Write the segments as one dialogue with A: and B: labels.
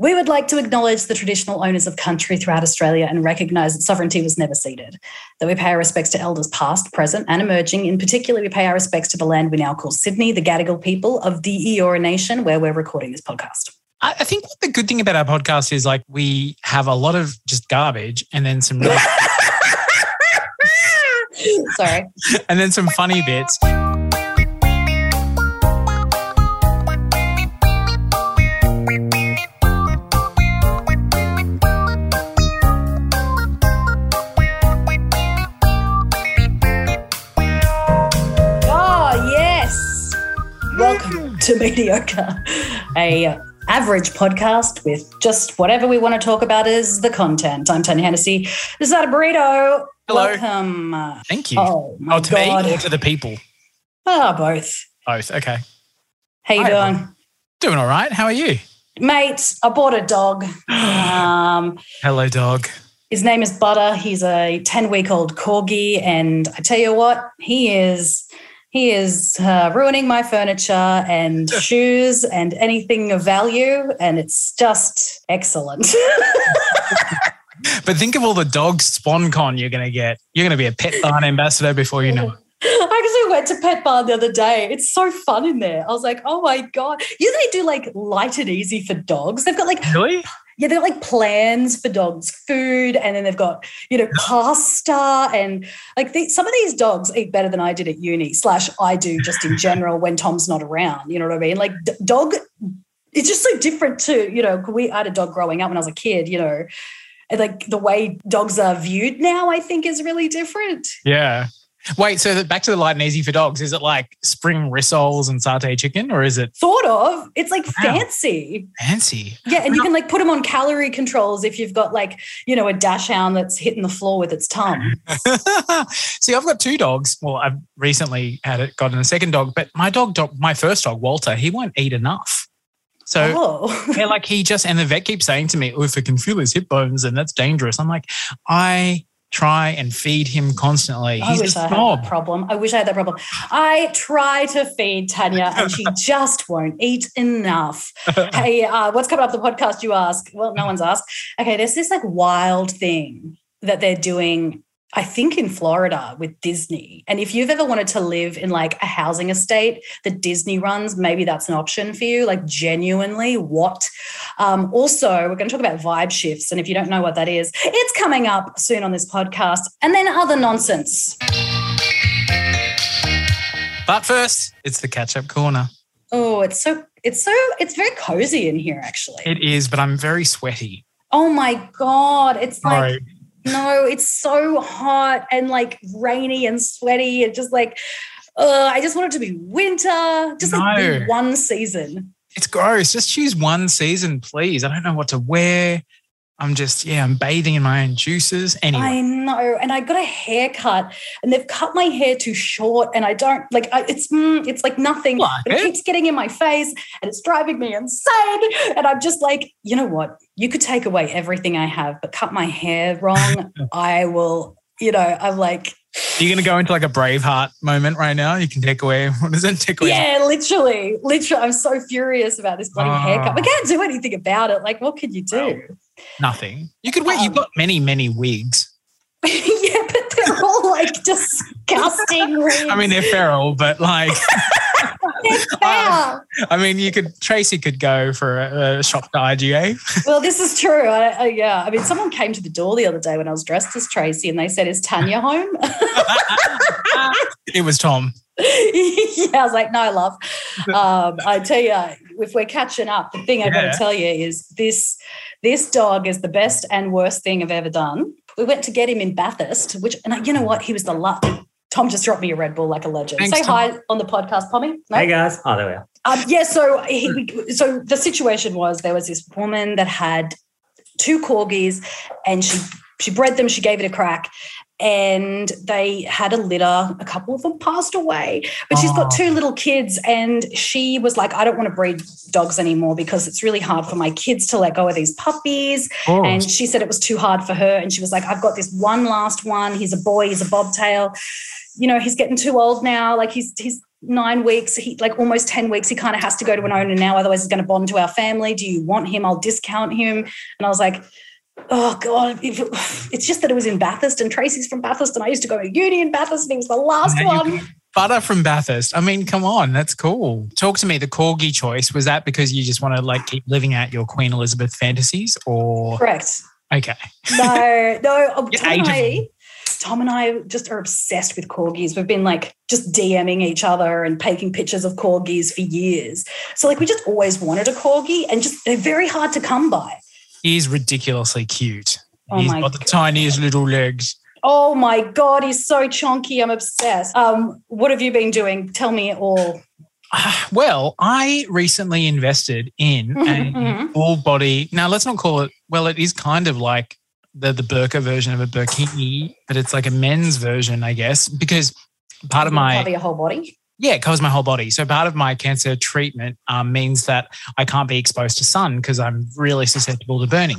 A: We would like to acknowledge the traditional owners of country throughout Australia and recognise that sovereignty was never ceded. That we pay our respects to elders past, present, and emerging. In particular, we pay our respects to the land we now call Sydney, the Gadigal people of the Eora Nation, where we're recording this podcast.
B: I think the good thing about our podcast is like we have a lot of just garbage and then some really,
A: Sorry.
B: and then some funny bits.
A: To Mediocre, a average podcast with just whatever we want to talk about is the content. I'm Tanya Hennessy. This is Out a Burrito.
B: Hello.
A: Welcome.
B: Thank you.
A: Oh, my
B: oh, to
A: God.
B: me or to the people?
A: Ah, both.
B: Both. Okay.
A: How you
B: Hi,
A: doing?
B: Doing all right. How are you?
A: Mate, I bought a dog. Um,
B: Hello, dog.
A: his name is Butter. He's a 10 week old corgi. And I tell you what, he is. He is uh, ruining my furniture and shoes and anything of value, and it's just excellent.
B: But think of all the dog spon con you're going to get. You're going to be a pet barn ambassador before you know it.
A: I actually went to Pet Barn the other day. It's so fun in there. I was like, oh my God. You know, they do like light and easy for dogs. They've got like
B: Really?
A: Yeah, they're like plans for dogs' food, and then they've got you know pasta and like some of these dogs eat better than I did at uni. Slash, I do just in general when Tom's not around. You know what I mean? Like d- dog, it's just so different to you know. We I had a dog growing up when I was a kid. You know, and like the way dogs are viewed now, I think is really different.
B: Yeah. Wait, so back to the light and easy for dogs. Is it like spring rissoles and satay chicken, or is it
A: Sort of. It's like
B: Wow.
A: fancy.
B: fancy?
A: Yeah, and you can like put them on calorie controls if you've got like you know a dachshund that's hitting the floor with its tongue.
B: See, I've got two dogs. Well, I've recently had it, gotten a second dog, but my dog, dog, my first dog, Walter, he won't eat enough. So
A: oh.
B: yeah, like he just, and the vet keeps saying to me, "Oh, if it can feel his hip bones, and that's dangerous." I'm like, I try and feed him constantly.
A: I
B: He's
A: wish
B: a
A: I had that problem. I wish I had that problem. I try to feed Tanya and she just won't eat enough. hey, uh, what's coming up the podcast, you ask? Well, no one's asked. Okay, there's this like wild thing that they're doing, I think in Florida with Disney. And if you've ever wanted to live in like a housing estate that Disney runs, maybe that's an option for you. Like, genuinely, what? Um, also, we're going to talk about vibe shifts. And if you don't know what that is, it's coming up soon on this podcast. And then other nonsense.
B: But first, it's the catch-up corner.
A: Oh, it's so it's so it's very cozy in here actually.
B: It is, but I'm very sweaty.
A: oh my god, it's like. No, it's so hot and like rainy and sweaty and just like uh, I just want it to be winter, just like
B: No.
A: be one season.
B: It's gross. Just choose one season, please. I don't know what to wear. I'm just, yeah, I'm bathing in my own juices. Anyway,
A: I know, and I got a haircut, and they've cut my hair too short, and I don't like. I, it's mm, it's like nothing,
B: Like
A: but it
B: it?
A: keeps getting in my face, and it's driving me insane. And I'm just like, you know what? You could take away everything I have, but cut my hair wrong, I will. You know, I'm like,
B: you're going to go into like a Braveheart moment right now. You can take away, what is it? Take away.
A: yeah, literally, literally. I'm so furious about this bloody
B: Oh.
A: haircut. We can't do anything about it. Like, what could you do?
B: Nothing. You could wear, you've
A: Um,
B: got many, many wigs.
A: yeah, but they're all like disgusting.
B: I mean, they're feral, but like,
A: foul.
B: I mean, you could, Tracy could go for a, a shop to IGA.
A: Well, this is true. I, I, yeah, I mean, someone came to the door the other day when I was dressed as Tracy, and they said, "Is Tanya home?"
B: it was Tom.
A: yeah, I was like, "No, love." Um, I tell you, if we're catching up, the thing I've got to tell you is this: this dog is the best and worst thing I've ever done. We went to get him in Bathurst, which, and I- you know what? He was the last. Tom just dropped me a Red Bull like a legend.
B: Thanks,
A: Say
B: Tom.
A: hi on the podcast, Pommy. No?
C: Hey guys. Oh, there we are.
A: Um, yeah, so he, so the situation was there was this woman that had two corgis, and she she bred them. She gave it a crack, and they had a litter. A couple of them passed away, but she's got
B: Oh.
A: two little kids, and she was like, "I don't want to breed dogs anymore because it's really hard for my kids to let go of these puppies."
B: Oh,
A: And she said it was too hard for her. And she was like, I've got this one last one. He's a boy, he's a bobtail. You know, he's getting too old now. Like he's he's nine weeks, he like almost 10 weeks, he kind of has to go to an owner now, otherwise he's going to bond to our family. Do you want him? I'll discount him. And I was like, oh God, it's just that it was in Bathurst and Tracy's from Bathurst and I used to go to uni in Bathurst and he was the last one.
B: Butter from Bathurst. I mean, come on, that's cool. Talk to me. The corgi choice was that because you just want to like keep living out your Queen Elizabeth fantasies, or
A: Correct.
B: okay?
A: No, no. Uh,
B: yeah,
A: Tom and, I, Tom and I just are obsessed with corgis. We've been like just DMing each other and taking pictures of corgis for years. So like we just always wanted a corgi, and just they're very hard to come by.
B: He's ridiculously cute.
A: Oh
B: He's got the
A: God.
B: tiniest little legs.
A: Oh my god, he's so chunky. I'm obsessed. Um, what have you been doing? Tell me it
B: all. Well, I recently invested in
A: Mhm,
B: a full body. Now, let's not call it. Well, it is kind of like the the burqa version of a burkini, but it's like a men's version, I guess, because part of my
A: cover your whole body.
B: Yeah, it covers my whole body. So part of my cancer treatment um, means that I can't be exposed to sun because I'm really susceptible to burning.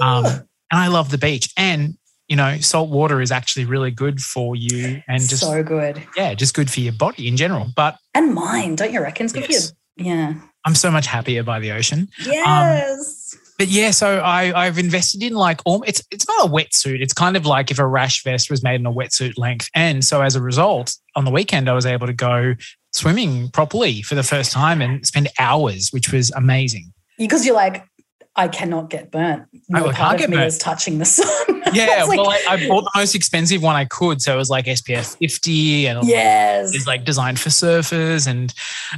B: Um, and I love the beach, and you know, salt water is actually really good for you, and just
A: so good.
B: yeah, just good for your body in general. But
A: And mine, don't you reckon? It's good
B: Yes.
A: for you. Yeah.
B: I'm so much happier by the ocean.
A: Yes.
B: But yeah, so I, I've invested in like all it's it's not a wetsuit. It's kind of like if a rash vest was made in a wetsuit length. And so as a result, on the weekend I was able to go swimming properly for the first time and spend hours, which was amazing.
A: because you're like, I cannot get burnt.
B: I
A: No
B: can't
A: part
B: get
A: of me
B: burnt.
A: is touching the sun.
B: Yeah,
A: like,
B: well, I, I bought the most expensive one I could, so it was like SPF 50, and
A: yes.
B: it's like designed for surfers. And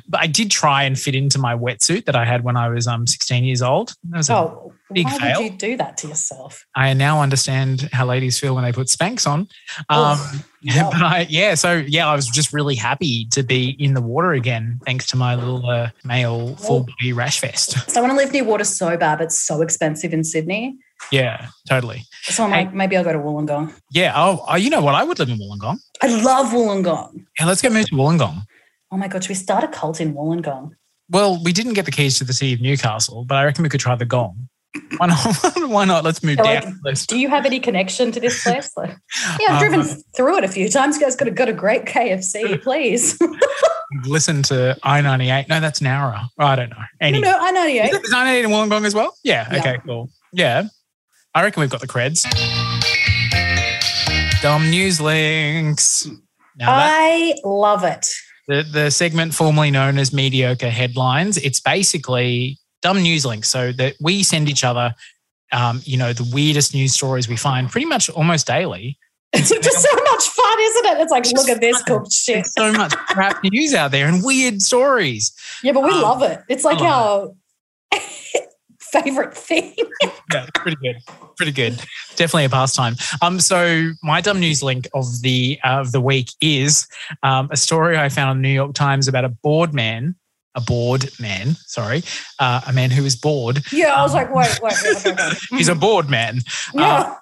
B: but I did try and fit into my wetsuit that I had when I was um 16 years old. That was
A: Oh,
B: big
A: why
B: fail.
A: would you do that to yourself?
B: I now understand how ladies feel when they put Spanx on. Um,
A: Oh,
B: yeah, but I, yeah, so yeah, I was just really happy to be in the water again, thanks to my little uh, male full body rash vest.
A: So I want to live near water so bad, but it's so expensive in Sydney.
B: Yeah, totally.
A: So I'm
B: Hey.
A: like, maybe I'll go to Wollongong.
B: Yeah. Oh, oh, you know what? I would live in Wollongong.
A: I love Wollongong.
B: Yeah, let's go move to Wollongong.
A: Oh my God, should we start a cult in Wollongong?
B: Well, we didn't get the keys to the city of Newcastle, but I reckon we could try the gong. Why not? Why not? Let's move
A: Yeah,
B: down
A: like-
B: the list.
A: Do you have any connection to this place? Like, yeah, I've driven
B: Um,
A: through it a few times. You guys got a, got a great KFC, please.
B: Listen to I ninety eight. No, that's Nara. Oh, I don't know.
A: no,
B: Anyway,
A: no, I know you.
B: is I ninety eight in Wollongong as well? Yeah.
A: Yeah.
B: Okay. Cool. Yeah. I reckon we've got the creds. Dumb news links. Now
A: I love it.
B: the, the segment formerly known as mediocre headlines it's basically dumb news links so that we send each other um, you know the weirdest news stories we find pretty much almost daily
A: It's just so much fun, isn't it? It's like, look at this cooked shit.
B: there's so much crap news out there and weird stories
A: Yeah, but we
B: Um,
A: love it. It's like our favorite thing.
B: yeah pretty good pretty good definitely a pastime um so my dumb news link of the uh, of the week is um, a story i found on the new york times about a bored man a bored man sorry uh, a man who is bored
A: Yeah, I was like, wait, wait, wait, okay.
B: he's a bored man
A: Yeah.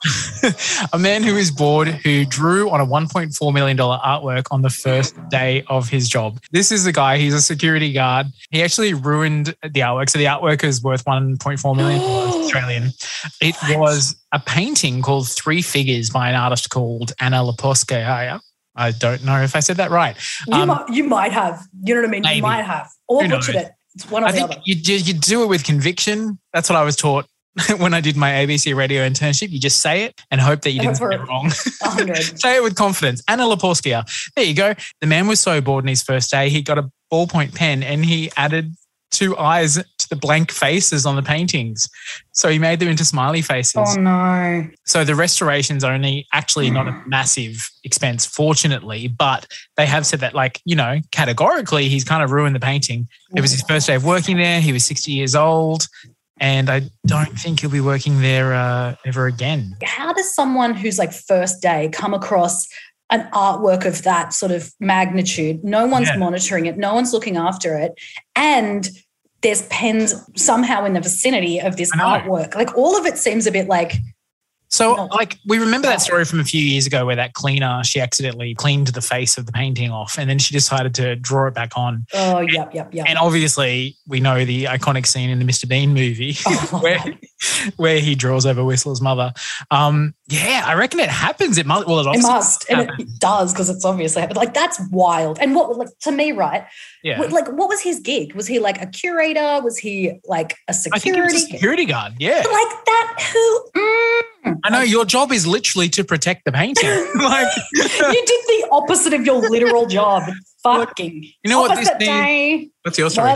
B: a man who is bored who drew on a $1.4 million artwork on the first day of his job. This is the guy, he's a security guard. He actually ruined the artwork. So the artwork is worth $1.4 million Australian. It was a painting called Three Figures by an artist called Anna Leporskaya. I don't know if I said that right.
A: you,
B: Um,
A: might, you might have. You know what I mean?
B: maybe.
A: You might have. Or butchered it. It's one or
B: I
A: the
B: think
A: other.
B: you do, you do it with conviction. That's what I was taught when I did my ABC radio internship. You just say it and hope that you didn't say it wrong. Say it with confidence. Anna Leporskaya. There you go. The man was so bored in his first day, he got a ballpoint pen and he added two eyes to the blank faces on the paintings. So he made them into smiley faces.
A: Oh no.
B: So the restoration's are only actually not a massive expense, fortunately, but they have said that, like, you know, categorically, he's kind of ruined the painting. It was his first day of working there. He was 60 years old. And I don't think he'll be working there uh, ever again.
A: How does someone who's like first day come across an artwork of that sort of magnitude? No one's
B: Yeah.
A: monitoring it, no one's looking after it. And there's pens somehow in the vicinity of this artwork. Like all of it seems a bit like
B: So, like, we remember that story from a few years ago where that cleaner, she accidentally cleaned the face of the painting off and then she decided to draw it back on.
A: Oh, yep, yep, yep.
B: And obviously, we know the iconic scene in the Mr. Bean movie
A: Oh,
B: where, where he draws over Whistler's mother. Um, yeah, I reckon it happens. It must. Well, it,
A: it must, and it does because it's obviously happened. Like that's wild. And what, like to me, right?
B: yeah.
A: What, like, what was his gig? Was he like a curator? Was he like a
B: I think he was a
A: security?
B: security guard. Yeah.
A: like that? Who? Mm.
B: I know your job is literally to protect the painting. like,
A: you did the opposite of your literal job. Fucking.
B: you know what this
A: day.
B: What's your story?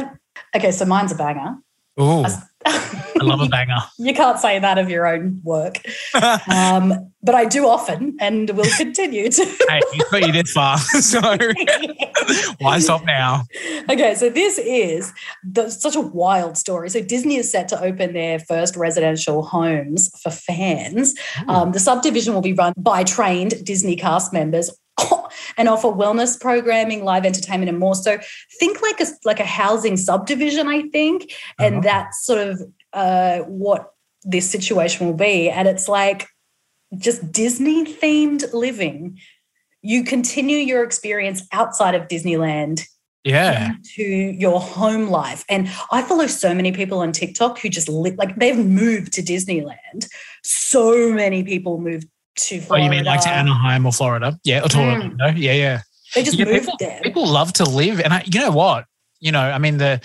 A: Okay, so mine's a banger.
B: Oh, I love a banger.
A: you can't say that of your own work, um, but I do often, and will continue to.
B: hey, you got you this far, so why stop now?
A: okay, so this is the, such a wild story. So Disney is set to open their first residential homes for fans. Um, the subdivision will be run by trained Disney cast members. And offer wellness programming, live entertainment, and more. So think like a like a housing subdivision, I think, and
B: Uh-huh.
A: that's sort of uh, what this situation will be. And it's like just Disney themed living. You continue your experience outside of Disneyland
B: Yeah,
A: to your home life. And I follow so many people on TikTok who just live like they've moved to Disneyland. So many people moved to
B: oh, you mean like to Anaheim or Florida? Yeah, or to
A: Mm.
B: Yeah, yeah.
A: They just
B: Yeah,
A: moved
B: people,
A: there.
B: people love to live, and I, you know what? You know, I mean the.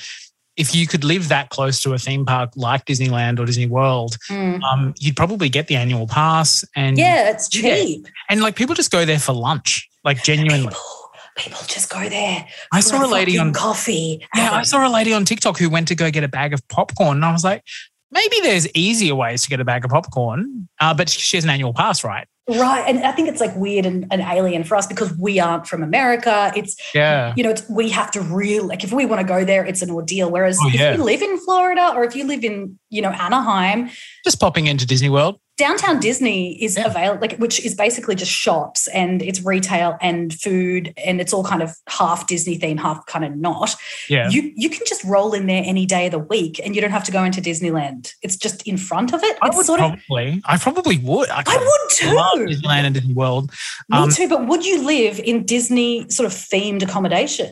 B: If you could live that close to a theme park like Disneyland or Disney World,
A: Mm.
B: um, you'd probably get the annual pass, and
A: Yeah, it's
B: Yeah.
A: cheap.
B: and like people just go there for lunch, like genuinely.
A: People, people just go there.
B: I saw a lady on
A: coffee.
B: Yeah, I saw a lady on TikTok who went to go get a bag of popcorn, and I was like, maybe there's easier ways to get a bag of popcorn, uh, but she has an annual pass, right?
A: Right. And I think it's like weird and, and alien for us because we aren't from America. It's,
B: Yeah,
A: you know, it's, we have to really, like, if we want to go there, it's an ordeal. Whereas
B: Oh,
A: if you live in Florida or if you live in, you know, Anaheim,
B: just popping into Disney World.
A: Downtown Disney is available, like, which is basically just shops and it's retail and food and it's all kind of half Disney theme, half kind of not.
B: Yeah,
A: You you can just roll in there any day of the week and you don't have to go into Disneyland. It's just in front of it.
B: I
A: It's
B: would
A: sort of
B: probably. I probably would. I,
A: I would
B: love
A: too.
B: Disneyland and Disney World.
A: Me
B: Um,
A: too, but would you live in Disney sort of themed accommodation?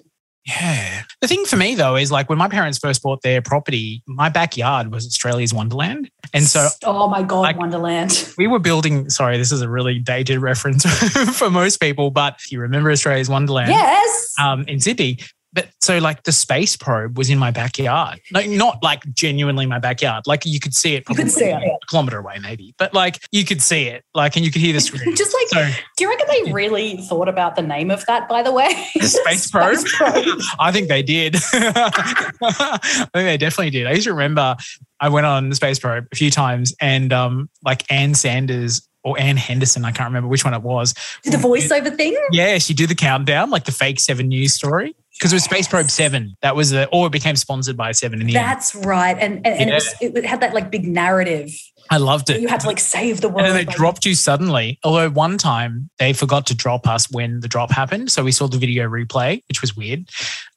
B: Yeah. The thing for me though is like when my parents first bought their property, my backyard was Australia's Wonderland, and so
A: oh my god,
B: like-
A: Wonderland.
B: we were building. Sorry, this is a really dated reference for most people, but if you remember Australia's Wonderland,
A: Yes.
B: um, in Sydney. But so like the space probe was in my backyard. No, not like genuinely my backyard. Like you could see it
A: You could
B: probably
A: see it, yeah.
B: a kilometer away, maybe. But like you could see it. Like and you could hear the scream.
A: Just like,
B: so
A: do you reckon they really thought about the name of that? By the way,
B: The space probe?
A: probe.
B: I think they did. I think they definitely did. I used to remember I went on the space probe a few times and um like Ann Sanders or Ann Henderson, I can't remember which one it was.
A: Did the voiceover thing?
B: Yeah, she did the countdown, like the fake seven news story. Because it was Space Probe 7. That was the, or it became sponsored by 7 in the end.
A: That's right, and and, and it, was, it had that like big narrative.
B: I loved it.
A: You had to like save the world.
B: and then they dropped you suddenly. Although one time they forgot to drop us when the drop happened. So we saw the video replay, which was weird.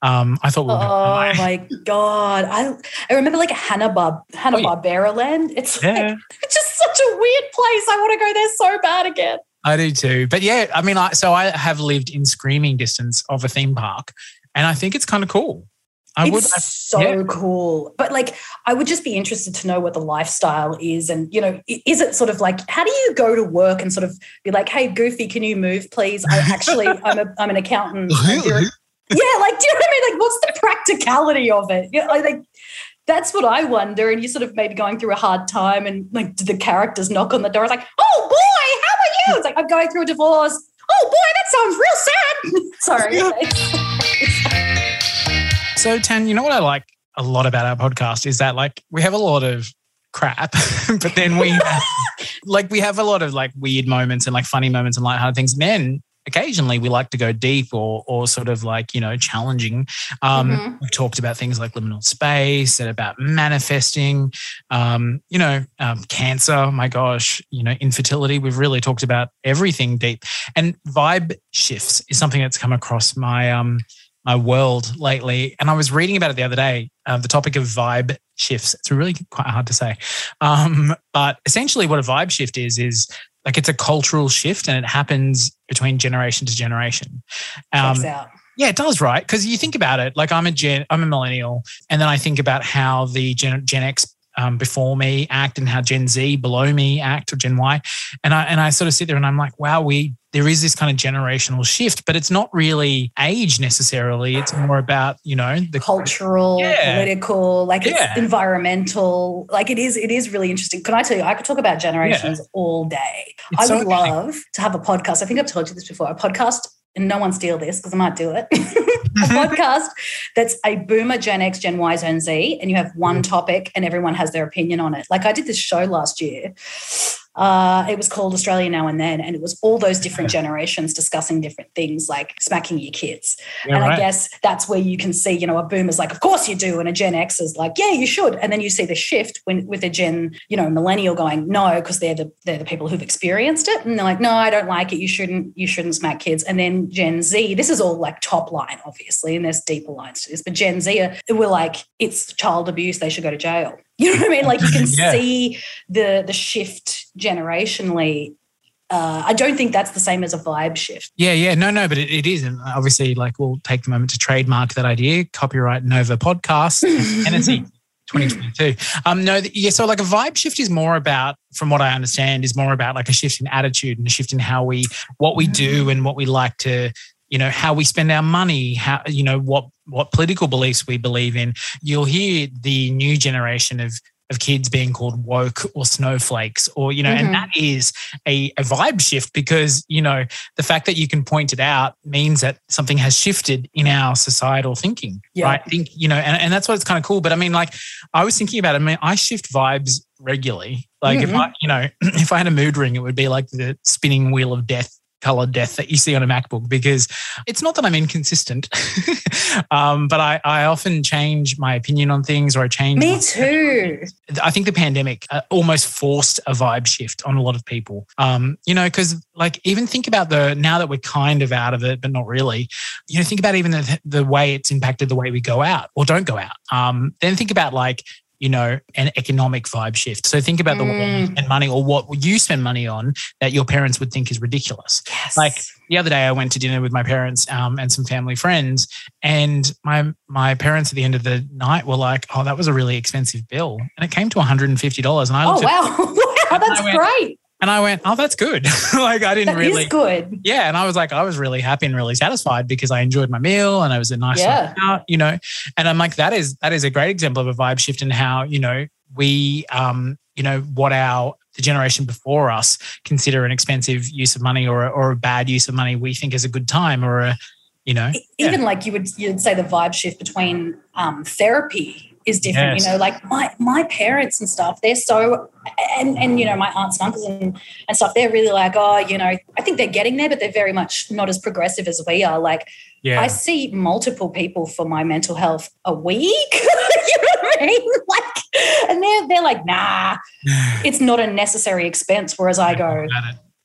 B: Um, I thought we were
A: Oh my god! I I remember like Hanna Bar Hanna
B: Oh, yeah.
A: Barbera land. It's
B: Yeah.
A: like it's just such a weird place. I want to go there so bad again.
B: I do too. But yeah, I mean, I, so I have lived in screaming distance of a theme park, and I think it's kind of cool. I
A: it's
B: would.
A: so
B: yeah.
A: cool. But like, I would just be interested to know what the lifestyle is, and you know, is it sort of like how do you go to work and sort of be like, "Hey, Goofy, can you move, please? I actually, I'm a, I'm an accountant." And yeah, like, do you know what I mean? Like, what's the practicality of it? Yeah, like, like, that's what I wonder. And you sort of maybe going through a hard time, and like, do the characters knock on the door? It's like, "Oh boy, how are you?" It's like, "I'm going through a divorce." Oh boy, that sounds real sad. Sorry.
B: So, Tan, you know what I like a lot about our podcast is that like we have a lot of crap, but then we like we have a lot of like weird moments and like funny moments and lighthearted things. And then occasionally we like to go deep or or sort of like you know challenging. Um,
A: Mhm.
B: We've talked about things like liminal space and about manifesting. Um, you know, um, cancer. My gosh, you know, infertility. We've really talked about everything deep. And vibe shifts is something that's come across my um my world lately. And I was reading about it the other day. Uh, the topic of vibe shifts. It's really quite hard to say. Um, but essentially, what a vibe shift is, is like it's a cultural shift and it happens between generation to generation.
A: Um,
B: yeah, it does, right? Because you think about it, like I'm a gen, I'm a millennial, and then I think about how the Gen, Gen X um, before me act and how Gen Z below me act or Gen Y, and I and I sort of sit there and I'm like, wow, we there is this kind of generational shift, but it's not really age necessarily. It's more about you know
A: the cultural, yeah. political, like yeah. it's environmental. Like it is, it is really interesting. Can I tell you? I could talk about generations yeah. all day. It's I would so love to have a podcast. I think I've told you this before. A podcast and no one steal this because I might do it. a podcast that's a boomer, Gen X, Gen Y, Gen Z, and you have one topic and everyone has their opinion on it. Like I did this show last year uh, it was called Australia Now and Then, and it was all those different generations discussing different things like smacking your kids. Yeah, and right. I guess that's where you can see, you know, a boomer's like, of course you do, and a Gen X is like, yeah, you should. And then you see the shift when with a Gen, you know, millennial going, no, because they're the they're the people who've experienced it, and they're like, no, I don't like it. You shouldn't you shouldn't smack kids. And then Gen Z, this is all like top line, obviously, and there's deeper lines to this, but Gen Z, we're like, it's child abuse. They should go to jail. You know what I mean? Like you can yeah. see the the shift generationally. Uh, I don't think that's the same as a vibe shift.
B: Yeah, yeah, no, no, but it, it is, and obviously, like we'll take the moment to trademark that idea. Copyright Nova Podcast, Tennessee. 2022. Um, no, yeah. So, like a vibe shift is more about, from what I understand, is more about like a shift in attitude and a shift in how we, what we do, and what we like to you know how we spend our money how you know what what political beliefs we believe in you'll hear the new generation of of kids being called woke or snowflakes or you know mm-hmm. and that is a, a vibe shift because you know the fact that you can point it out means that something has shifted in our societal thinking yeah. right I think you know and, and that's what's kind of cool but i mean like i was thinking about it i mean i shift vibes regularly like mm-hmm. if i you know if i had a mood ring it would be like the spinning wheel of death colored death that you see on a MacBook because it's not that I'm inconsistent, um, but I, I often change my opinion on things or I change.
A: Me too.
B: I think the pandemic uh, almost forced a vibe shift on a lot of people. Um, you know, because like even think about the now that we're kind of out of it, but not really. You know, think about even the, the way it's impacted the way we go out or don't go out. Um, then think about like you know, an economic vibe shift. So think about mm. the way you spend money or what you spend money on that your parents would think is ridiculous.
A: Yes.
B: Like the other day, I went to dinner with my parents um, and some family friends, and my my parents at the end of the night were like, "Oh, that was a really expensive bill," and it came to one hundred and fifty dollars. And I
A: oh wow, wow, that's went, great.
B: And I went, oh, that's good. like I didn't
A: that
B: really
A: good.
B: Yeah. And I was like, I was really happy and really satisfied because I enjoyed my meal and it was a nice yeah. out, you know. And I'm like, that is that is a great example of a vibe shift in how, you know, we um, you know, what our the generation before us consider an expensive use of money or a, or a bad use of money we think is a good time or a you know
A: even yeah. like you would you'd say the vibe shift between um, therapy is different. Yes. You know, like my my parents and stuff, they're so and and you know, my aunts and uncles and, and stuff, they're really like, oh, you know, I think they're getting there, but they're very much not as progressive as we are. Like yeah. I see multiple people for my mental health a week. you know what I mean? Like and they're they're like, nah, it's not a necessary expense. Whereas I go,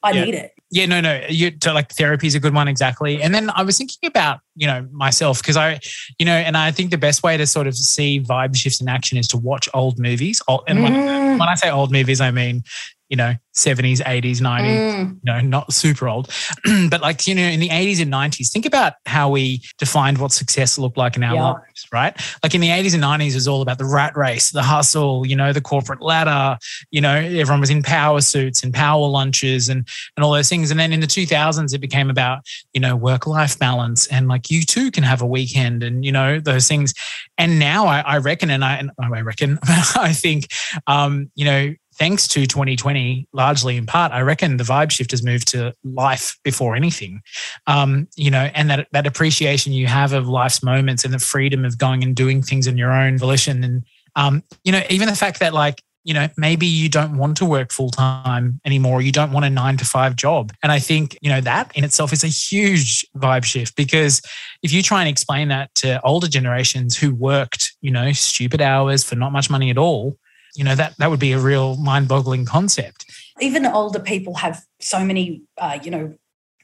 A: I yeah. need it.
B: Yeah, no, no. You to like therapy is a good one, exactly. And then I was thinking about you know myself because I, you know, and I think the best way to sort of see vibe shifts in action is to watch old movies. And mm. when, when I say old movies, I mean you know 70s 80s 90s mm. you know not super old. But like you know in the 80s and 90s think about how we defined what success looked like in our lives right? Like in the 80s and 90s it was all about the rat race the hustle you know the corporate ladder you know everyone was in power suits and power lunches and and all those things. And then in the 2000s it became about you know work life balance and like you too can have a weekend and you know those things. And now I, I reckon and I, and I reckon I think um you know thanks to 2020, largely in part, I reckon the vibe shift has moved to life before anything. Um, you know, and that that appreciation you have of life's moments and the freedom of going and doing things in your own volition. And um, you know, even the fact that like you know, maybe you don't want to work full time anymore. You don't want a nine to five job. And I think, you know, that in itself is a huge vibe shift because if you try and explain that to older generations who worked, you know, stupid hours for not much money at all, you know that that would be a real mind-boggling concept
A: even older people have so many uh, you know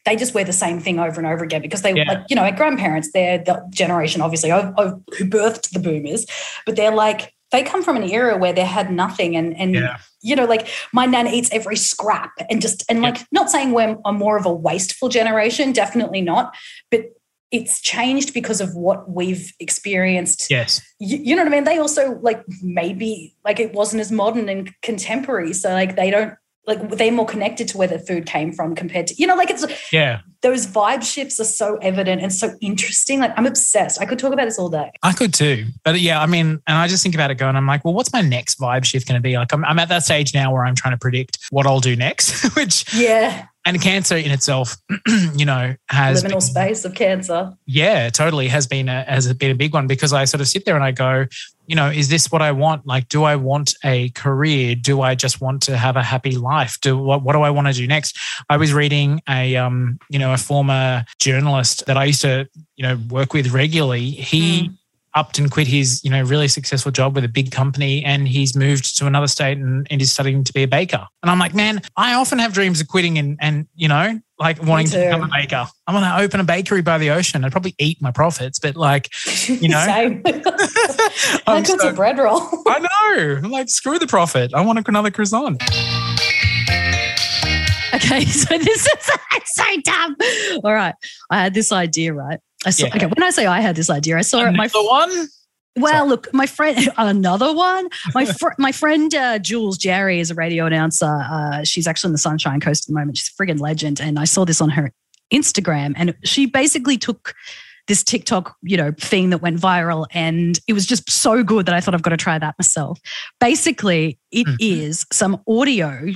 A: they just wear the same thing over and over again because they yeah. like you know grandparents they're the generation obviously of, of, who birthed the boomers but they're like they come from an era where they had nothing and and
B: Yeah.
A: you know like my nan eats every scrap and just and
B: Yeah.
A: like not saying we're a more of a wasteful generation definitely not but it's changed because of what we've experienced
B: Yes.
A: you, you know what i mean they also like maybe like it wasn't as modern and contemporary so like they don't like they're more connected to where the food came from compared to you know like it's
B: Yeah.
A: those vibe shifts are so evident and so interesting like i'm obsessed i could talk about this all day
B: I could too. But yeah, I mean, and I just think about it going, I'm like, well, what's my next vibe shift going to be? Like, I'm, I'm at that stage now where I'm trying to predict what I'll do next, which,
A: yeah
B: and cancer in itself, you know, has.
A: liminal space of cancer
B: Yeah, totally has been a, has been a big one because I sort of sit there and I go, you know, is this what I want? Like, do I want a career? Do I just want to have a happy life? Do what? What do I want to do next? I was reading a, um, you know, a former journalist that I used to, you know, work with regularly. He upped and quit his, you know, really successful job with a big company, and he's moved to another state and, and is studying to be a baker. And I'm like, man, I often have dreams of quitting and, and you know, like wanting to become a baker. I want to open a bakery by the ocean. I'd probably eat my profits, but like, you know, I'm
A: like it's
B: so-
A: a bread roll.
B: I know. I'm like, screw the profit. I want another croissant.
A: Okay, so this is so dumb. All right, I had this idea, right? I saw.
B: Yeah.
A: Okay, when I say I had this idea, I saw it. My
B: Another one.
A: well, look, my friend, another one. My fr- my friend uh, Jules Jerry is a radio announcer. Uh, she's actually in the Sunshine Coast at the moment. She's a friggin' legend, and I saw this on her Instagram, and she basically took this TikTok, you know, thing that went viral, and it was just so good that I thought I've got to try that myself. Basically, it is
B: Mhm.
A: some audio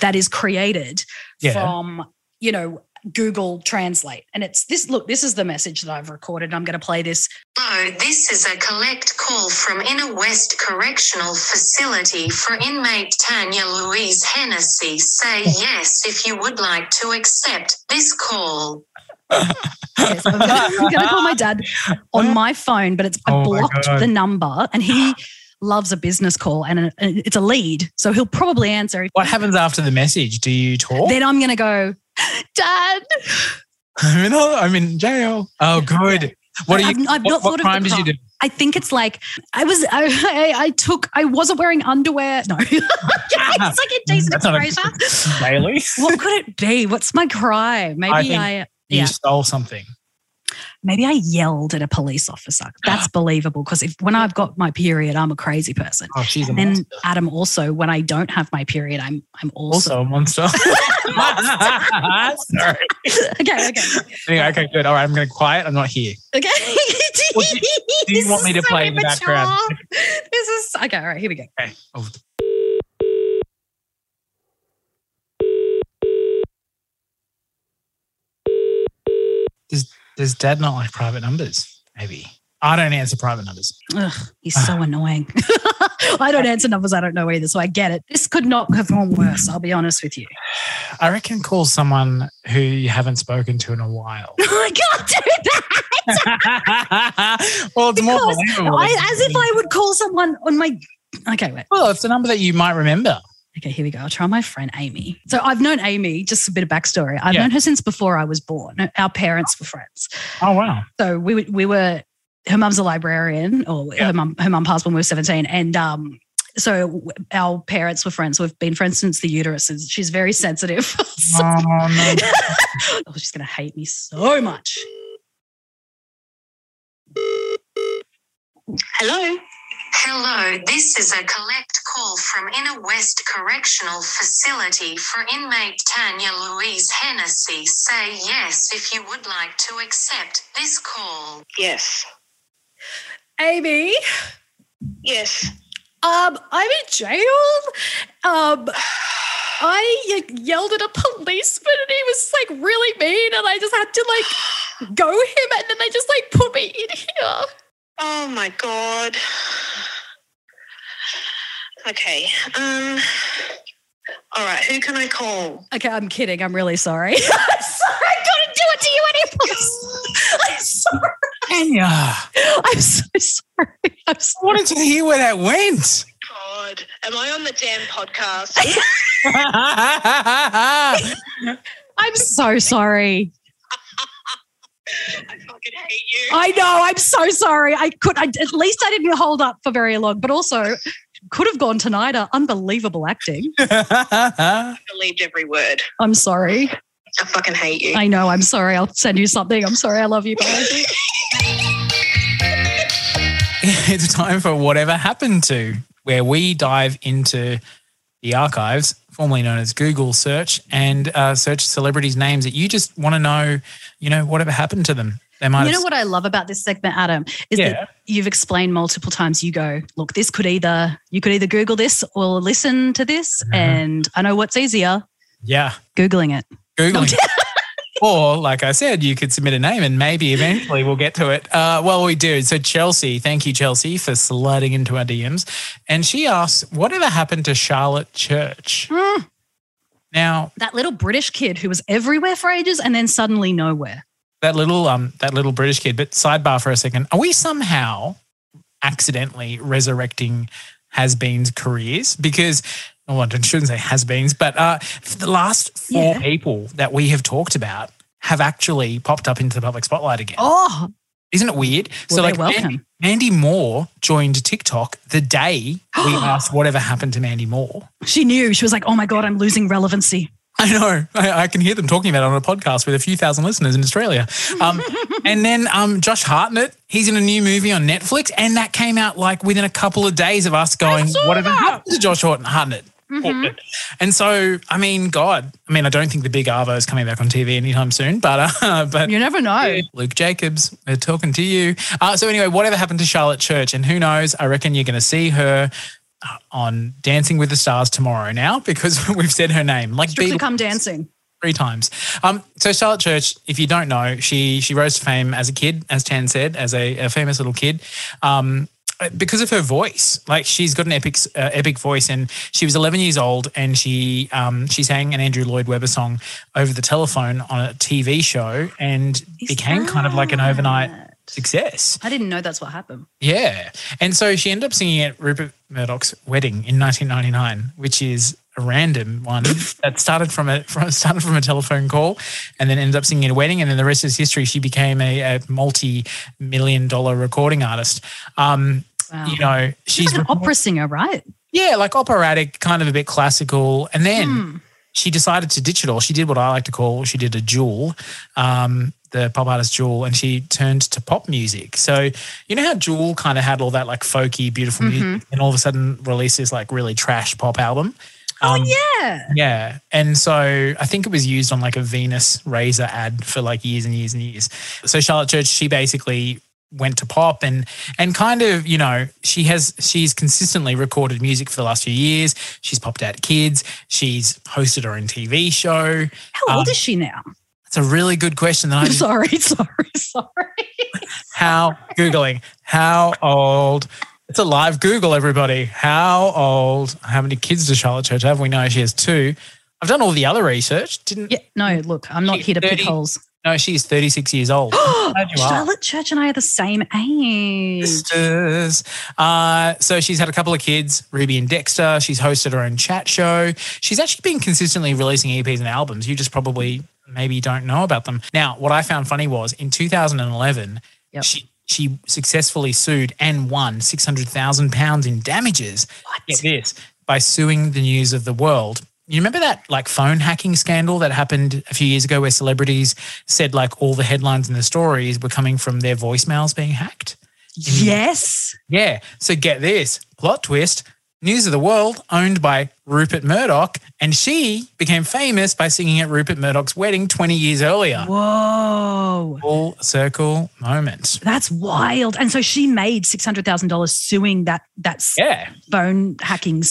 A: that is created
B: Yeah.
A: from, you know, Google Translate, and it's this. Look, this is the message that I've recorded. I'm going to play this
C: Hello, this is a collect call from Inner West Correctional Facility for inmate Tanya Louise Hennessy. Say yes if you would like to accept this call.
A: Yes, I'm gonna, call my dad on my phone, but it's I
B: Oh
A: blocked the number, and he loves a business call, and it- it's a lead, so he'll probably answer.
B: What happens after the message? Do you talk?
A: Then I'm gonna go, Dad.
B: I'm in, I'm in jail. Oh, good. What are you?
A: I've, I've
B: what,
A: not
B: what
A: thought
B: crime did you do?
A: I think it's like I was. I, I, I took. I wasn't wearing underwear. No, it's like indecent
B: That's not a-
A: exposure.
B: Daily.
A: What could it be? What's my crime? Maybe
B: I
A: I.
B: You
A: yeah.
B: stole something.
A: Maybe I yelled at a police officer. That's believable because if when I've got my period, I'm a crazy person.
B: Oh, she's a
A: And then
B: monster.
A: Adam also, when I don't have my period, I'm I'm also,
B: Also a monster. Sorry.
A: okay, okay,
B: Anyway, okay, good. All right, I'm going to quiet. I'm not here.
A: okay.
B: Do do you want me to
A: so
B: play in the background?
A: This is okay. All right, here we go.
B: Okay. Oh, does does Dad not like private numbers? Maybe I don't answer private numbers.
A: Ugh, he's so annoying. I don't answer numbers I don't know either, so I get it. This could not have gone worse. I'll be honest with you.
B: I reckon call someone who you haven't spoken to in a while.
A: I can't do that.
B: well, it's more
A: Because
B: believable.
A: I, as if I would call someone on my. Okay, wait.
B: Well, it's a number that you might remember.
A: Okay, here we go. I'll try my friend Amy. So I've known Amy, just a bit of backstory. I've
B: Yeah.
A: known her since before I was born. Our parents were friends.
B: Oh wow.
A: So we, were- we were, her mum's a librarian, or
B: Yeah.
A: her mum her mum passed when we were 17. And um, so our parents were friends. We've been friends since the uterus. And She's very sensitive. So-
B: Oh no.
A: oh, she's going to hate me so much.
D: Hello.
C: Hello, this is a collect call from Inner West Correctional Facility for inmate Tanya Louise Hennessy. Say yes if you would like to accept this call.
D: Yes.
A: Amy,
D: Yes.
A: um, I'm in jail. Um, I yelled at a policeman and he was like really mean, and I just had to like go him, and then they just like put me in here.
D: Oh my god. Okay. Um. All right. Who can I call?
A: Okay, I'm kidding. I'm really sorry. I'm sorry. I couldn't do it to you anymore. I'm sorry.
B: Anya,
A: I'm so sorry. I'm
B: I wanted to hear where that went.
D: God, am I on the damn podcast?
A: I'm so sorry.
D: I fucking hate you.
A: I know. I'm so sorry. I could. I, at least I didn't hold up for very long, but also could have gone tonight. Uh, unbelievable acting.
D: I believed every word.
A: I'm sorry.
D: I fucking hate you.
A: I know. I'm sorry. I'll send you something. I'm sorry. I love you. Bye.
B: it's time for whatever happened to, where we dive into the archives, formerly known as Google search, and uh, search celebrities' names that you just want to know, you know, whatever happened to them. They might
A: You know what I love about this segment, Adam, is
B: Yeah.
A: that you've explained multiple times. You go, look, this could either you could either Google this or listen to this,
B: Mhm.
A: and I know what's easier,
B: yeah,
A: googling it.
B: Googling. Or, like I said, you could submit a name and maybe eventually we'll get to it. Uh, well, we do. So, Chelsea, thank you, Chelsea, for sliding into our DMs. And she asks, whatever happened to Charlotte Church?
A: Hmm.
B: Now,
A: That little British kid who was everywhere for ages and then suddenly nowhere.
B: that little um that little British kid. But sidebar for a second, are we somehow accidentally resurrecting has-beens careers? Because well, I shouldn't say has-beens, but uh, the last four
A: Yeah.
B: people that we have talked about have actually popped up into the public spotlight again.
A: Oh,
B: Isn't it weird?
A: well, they're
B: Mandy,
A: welcome.
B: Mandy Moore joined TikTok the day we asked whatever happened to Mandy Moore.
A: She knew. She was like, oh my God, I'm losing relevancy.
B: I know. I, I can hear them talking about it on a podcast with a few thousand listeners in Australia. Um, and then um, Josh Hartnett, he's in a new movie on Netflix, and that came out like within a couple of days of us going, "Whatever happened to Josh Hart- Hartnett?"
A: Mhm.
B: And so, I mean, God, I mean, I don't think the Big Arvo is coming back on TV anytime soon, but uh, but
A: You never know.
B: Luke Jacobs, we're talking to you. Uh, so anyway, whatever happened to Charlotte Church, and who knows? I reckon you're going to see her uh, on Dancing with the Stars tomorrow now because we've said her name like
A: Strictly
B: Beatles
A: come dancing.
B: three times. Um, so Charlotte Church, if you don't know, she she rose to fame as a kid, as Tan said, as a, a famous little kid. Um, because of her voice, like she's got an epic, uh, epic voice, and she was 11 years old, and she um, she sang an Andrew Lloyd Webber song over the telephone on a TV show, and
A: Is
B: became kind of like an overnight success.
A: I didn't know that's what happened.
B: Yeah. And so she ended up singing at Rupert Murdoch's wedding in 1999, which is a random one that started from a from, started from a telephone call and then ended up singing at a wedding. And then the rest is history. She became a, a multi million dollar recording artist. Um,
A: Wow.
B: You know,
A: She's
B: she's
A: like an opera singer, right?
B: yeah, like operatic, kind of a bit classical. And then
A: Hmm.
B: she decided to ditch it all. She did what I like to call she did a jewel, um, the pop artist Jewel, and she turned to pop music. So you know how Jewel kind of had all that like folky, beautiful
A: Mm-hmm.
B: music, and all of a sudden released this like really trash pop album. Um,
A: Oh, yeah.
B: yeah. And so I think it was used on like a Venus razor ad for like years and years and years. So Charlotte Church, she basically went to pop and and kind of, you know, she has she's consistently recorded music for the last few years. She's popped out kids. She's hosted her own TV show.
A: How old
B: um,
A: is she now?
B: that's a really good question that I
A: I'm sorry, sorry, sorry.
B: how Googling, how old it's a live Google, everybody. How old, how many kids does Charlotte Church have? We know she has two. I've done all the other research. Didn't
A: Yeah, no, look, I'm not here to pick holes.
B: No, she's 36 years old. You are.
A: Charlotte Church and I are the same age.
B: Sisters. Uh, so she's had a couple of kids, Ruby and Dexter. She's hosted her own chat show. She's actually been consistently releasing EPs and albums. You just probably maybe don't know about them. Now, what I found funny was in 2011,
A: Yep.
B: she she successfully sued and won 600,000 pounds in damages.
A: What?
B: Get this by suing the news of the world. You remember that like phone hacking scandal that happened a few years ago where celebrities said like all the headlines and the stories were coming from their voicemails being hacked?
A: Yes.
B: Yeah. So get this plot twist News of the World, owned by Rupert Murdoch, and she became famous by singing at Rupert Murdoch's wedding 20 years earlier.
A: Whoa.
B: Full circle moment.
A: That's wild. And so she made six hundred thousand dollars suing that that
B: Yeah.
A: phone hacking
B: Yeah.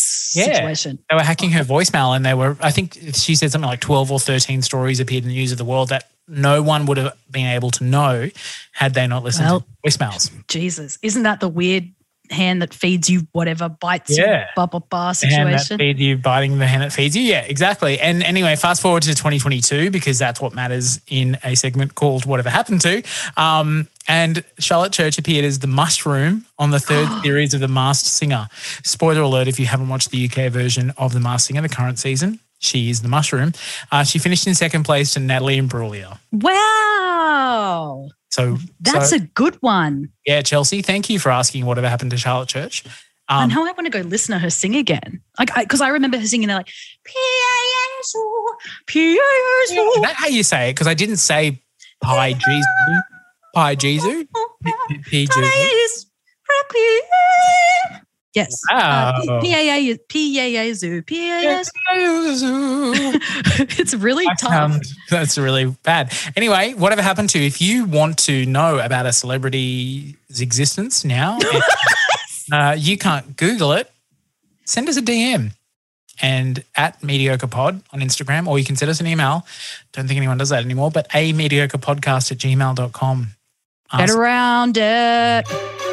A: situation.
B: They were hacking her voicemail, and they were, I think she said something like 12 or 13 stories appeared in the News of the World that no one would have been able to know had they not listened
A: Well,
B: to voicemails.
A: Jesus, isn't that the weird hand that feeds you whatever bites
B: Yeah.
A: you? Blah blah blah
B: The hand that
A: situation.
B: feeds you, biting the hand that feeds you. Yeah, exactly. And anyway, fast forward to 2022 because that's what matters in a segment called "Whatever Happened to." Um, and Charlotte Church appeared as the mushroom on the third series of The Masked Singer. Spoiler alert: if you haven't watched the UK version of The Masked Singer, the current season, She is the mushroom. Uh, she finished in second place to Natalie Imbruglia.
A: Wow.
B: So
A: That's
B: so,
A: a good one.
B: yeah, Chelsea. Thank you for asking whatever happened to Charlotte Church.
A: I
B: Um,
A: know I want to go listen to her sing again. Like, because I, remember her singing, they're like, P-A-S-O,
B: is that how you say it? Because I didn't say Pi Jesus. Pi Jesus. P.
A: Yes. Uh,
B: Wow.
A: P-A-A, P-A-A-Zoo, P-A-S. It's really tough.
B: that's really bad. Anyway, whatever happened to if you want to know about a celebrity's existence now, uh, you can't Google it. Send us a DM and at mediocre pod on Instagram, or you can send us an email. Don't think anyone does that anymore, but a mediocre podcast at gmail.com.
A: Get around it.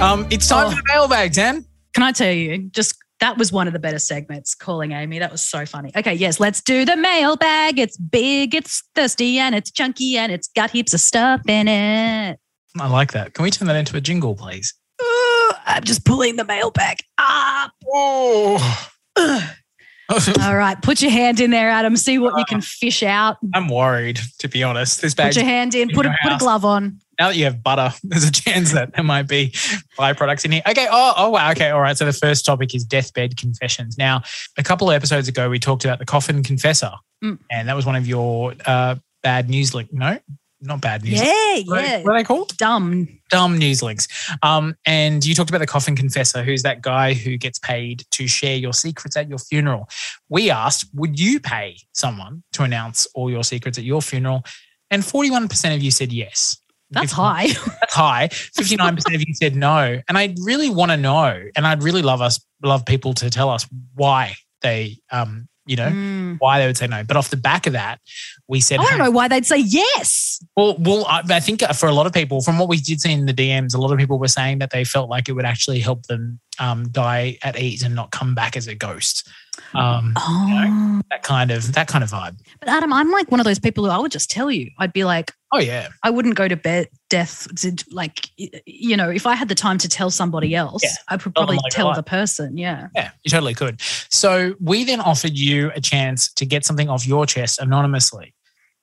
B: Um, it's time
A: Oh.
B: for the mailbag, Dan.
A: Can I tell you, just that was one of the better segments, calling Amy. That was so funny. Okay, yes, let's do the mailbag. It's big, it's thirsty, and it's chunky, and it's got heaps of stuff in it.
B: I like that. Can we turn that into a jingle, please?
A: Ooh, I'm just pulling the mailbag up.
B: Oh.
A: All right, put your hand in there, Adam. See what you can fish out.
B: I'm worried, to be honest. This bag.
A: Put your hand in.
B: in
A: Put a put a glove on.
B: Now that you have butter, there's a chance that there might be byproducts in here. Okay. Oh, oh, wow. Okay. All right. So the first topic is deathbed confessions. Now, a couple of episodes ago, we talked about the coffin confessor,
A: Mm.
B: and that was one of your uh, bad news link. No, not bad news.
A: Yeah, yeah.
B: what are they called?
A: Dumb.
B: Dumb news links. Um, and you talked about the coffin confessor, who's that guy who gets paid to share your secrets at your funeral. We asked, would you pay someone to announce all your secrets at your funeral? And 41% of you said yes.
A: That's high.
B: that's high. 59% of you said no. And I really want to know, and I'd really love us, love people to tell us why they, um, you know,
A: Mm.
B: why they would say no. But off the back of that, we said,
A: I don't
B: hey,
A: know why they'd say yes.
B: well, well, I, I think for a lot of people, from what we did see in the DMs, a lot of people were saying that they felt like it would actually help them um, die at ease and not come back as a ghost. Um,
A: Oh.
B: that kind of that kind of vibe.
A: But Adam, I'm like one of those people who I would just tell you. I'd be like,
B: Oh yeah,
A: I wouldn't go to bed death to, like you know, if I had the time to tell somebody else,
B: Yeah.
A: I would probably
B: like
A: tell the person. Yeah.
B: yeah, you totally could. So we then offered you a chance to get something off your chest anonymously.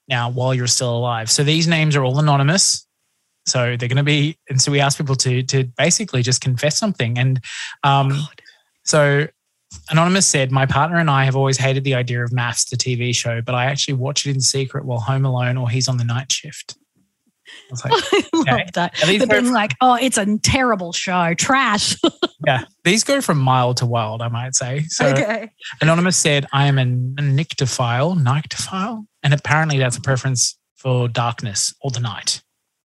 B: Now, while you're still alive, so these names are all anonymous. So they're going to be, and so we asked people to to basically just confess something, and um, So Anonymous said, My partner and I have always hated the idea of MAFS, the TV show, but I actually watch it in secret while home alone or he's on the night shift. I was like,
A: I love
B: Okay.
A: that.
B: Are these
A: But being like, oh, it's a terrible show, trash.
B: yeah, these go from mild to wild, I might say. So
A: okay.
B: Anonymous said, I am a nyctophile, nyctophile. And apparently that's a preference for darkness or the night.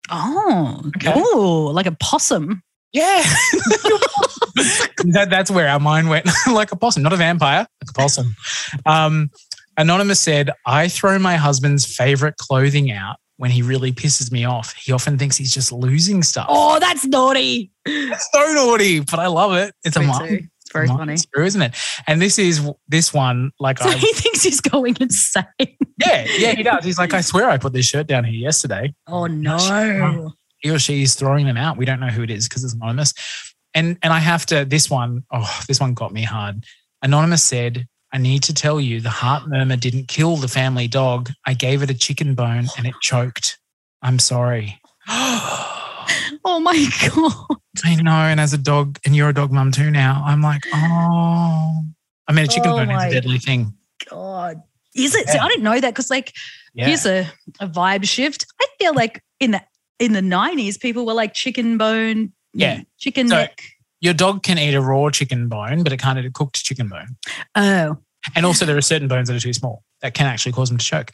A: Oh,
B: Okay.
A: oh, like a possum.
B: Yeah. that, that's where our mind went. like a possum, not a vampire, like a possum. Um, Anonymous said, I throw my husband's favorite clothing out when he really pisses me off. He often thinks he's just losing stuff.
A: Oh, that's naughty.
B: It's so naughty, but I love it. It's a
A: Me
B: mind.
A: too. It's very
B: mind
A: funny.
B: screw, isn't it? And this is this one, like
A: So
B: I
A: he thinks he's going insane.
B: yeah, yeah, he does. He's like, I swear I put this shirt down here yesterday.
A: Oh no.
B: He or she is throwing them out. We don't know who it is because it's anonymous. And and I have to this one, oh, this one got me hard. Anonymous said, I need to tell you the heart murmur didn't kill the family dog. I gave it a chicken bone and it choked. I'm sorry.
A: Oh my god.
B: I know. And as a dog, and you're a dog mum too now, I'm like, oh. I mean, a chicken
A: Oh
B: bone is a deadly thing.
A: God. Is it? So
B: Yeah.
A: I didn't know that because like
B: Yeah.
A: here's a, a vibe shift. I feel like in the in the nineties, people were like chicken bone,
B: Yeah.
A: chicken
B: So-
A: neck.
B: Your dog can eat a raw chicken bone, but it can't eat a cooked chicken bone.
A: Oh,
B: And also, there are certain bones that are too small that can actually cause them to choke.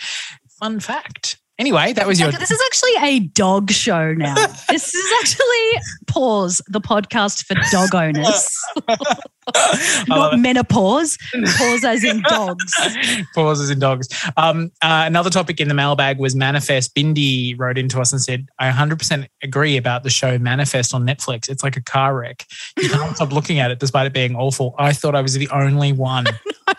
B: Fun fact. Anyway, that was your.
A: This is actually a dog show now. this is actually paws the podcast for dog owners, not menopause. Paws as in dogs.
B: Pauses in dogs. Um, uh, another topic in the mailbag was Manifest. Bindi wrote into us and said, I 100% agree about the show Manifest on Netflix. It's like a car wreck. You can't stop looking at it despite it being awful. I thought I was the only one.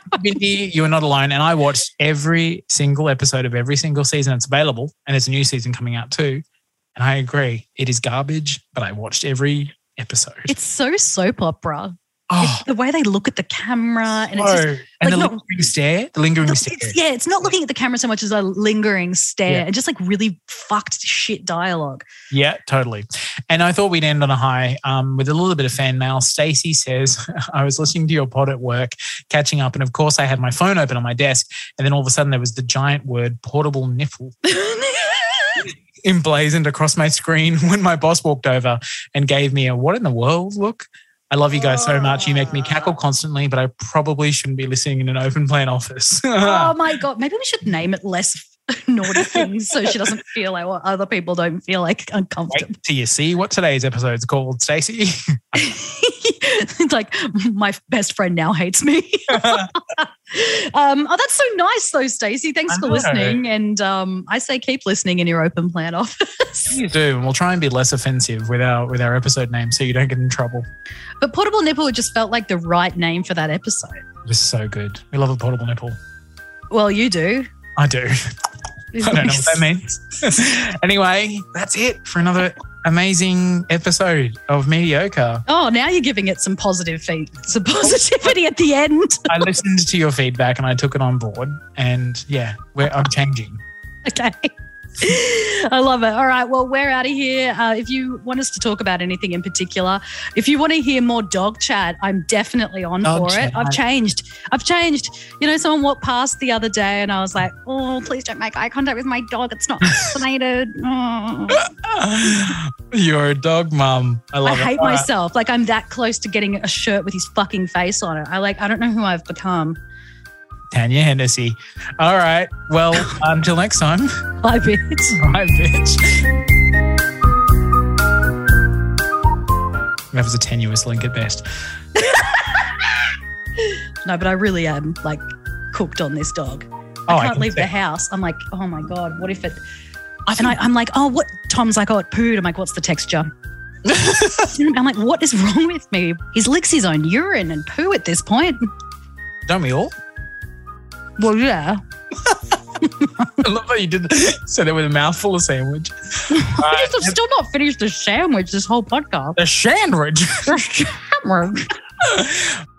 B: Bindi, you are not alone. And I watched every single episode of every single season. It's available and there's a new season coming out too. And I agree. It is garbage, but I watched every episode.
A: It's so soap opera.
B: Oh,
A: the way they look at the camera and it's just
B: so- and the
A: not-
B: lingering stare, the lingering
A: Look,
B: stare.
A: it's, yeah, it's not looking at the camera so much as a lingering stare
B: Yeah.
A: and just like really fucked shit dialogue.
B: Yeah, totally. And I thought we'd end on a high um, with a little bit of fan mail. Stacey says, I was listening to your pod at work, catching up, and of course I had my phone open on my desk, and then all of a sudden there was the giant word portable nipple emblazoned across my screen when my boss walked over and gave me a what in the world look. I love you guys so much. You make me cackle constantly, but I probably shouldn't be listening in an open plan office.
A: oh my god, maybe we should name it less naughty things so she doesn't feel like what other people don't feel like uncomfortable.
B: Wait till you see what today's episode's called, Stacey.
A: it's like my best friend now hates me. um, oh, that's so nice though, Stacey. Thanks for listening. And um, I say keep listening in your open plan office.
B: you do, and we'll try and be less offensive with our with our episode name, so you don't get in trouble.
A: but portable nipple just felt like the right name for that episode.
B: It was so good. We love a portable nipple.
A: Well, you do.
B: I do. I don't know what that means. anyway, that's it for another amazing episode of Mediocre.
A: Oh, now you're giving it some positive feed, some positivity at the end.
B: I listened to your feedback and I took it on board. And yeah, we're, I'm changing.
A: Okay. I love it. All right. Well, we're out of here. Uh, if you want us to talk about anything in particular, if you want to hear more dog chat, I'm definitely on
B: Dog
A: for it. I've changed. I've changed. You know, someone walked past the other day and I was like, oh, please don't make eye contact with my dog. It's not vaccinated. Oh.
B: You're a dog mum. I
A: I
B: love it.
A: hate
B: All right.
A: myself. Like I'm that close to getting a shirt with his fucking face on it. I like, I don't know who I've become.
B: Tanya Hennessy. All right. Well, until next time.
A: Bye, bitch.
B: Bye, bitch. That was a tenuous link at best.
A: No, but I really am like cooked on this dog.
B: Oh,
A: I can't
B: can
A: leave the house. I'm like, oh my God, what if it.
B: I
A: And
B: think
A: I, I'm like, oh, what? Tom's like, oh, it pooed. I'm like, what's the texture? I'm like, what is wrong with me? He licks his own urine and poo at this point.
B: don't we all?
A: Well, yeah.
B: I love how you did said it with a mouthful of sandwich.
A: I have still not finished the sandwich this whole podcast.
B: The sandwich.
A: The sandwich.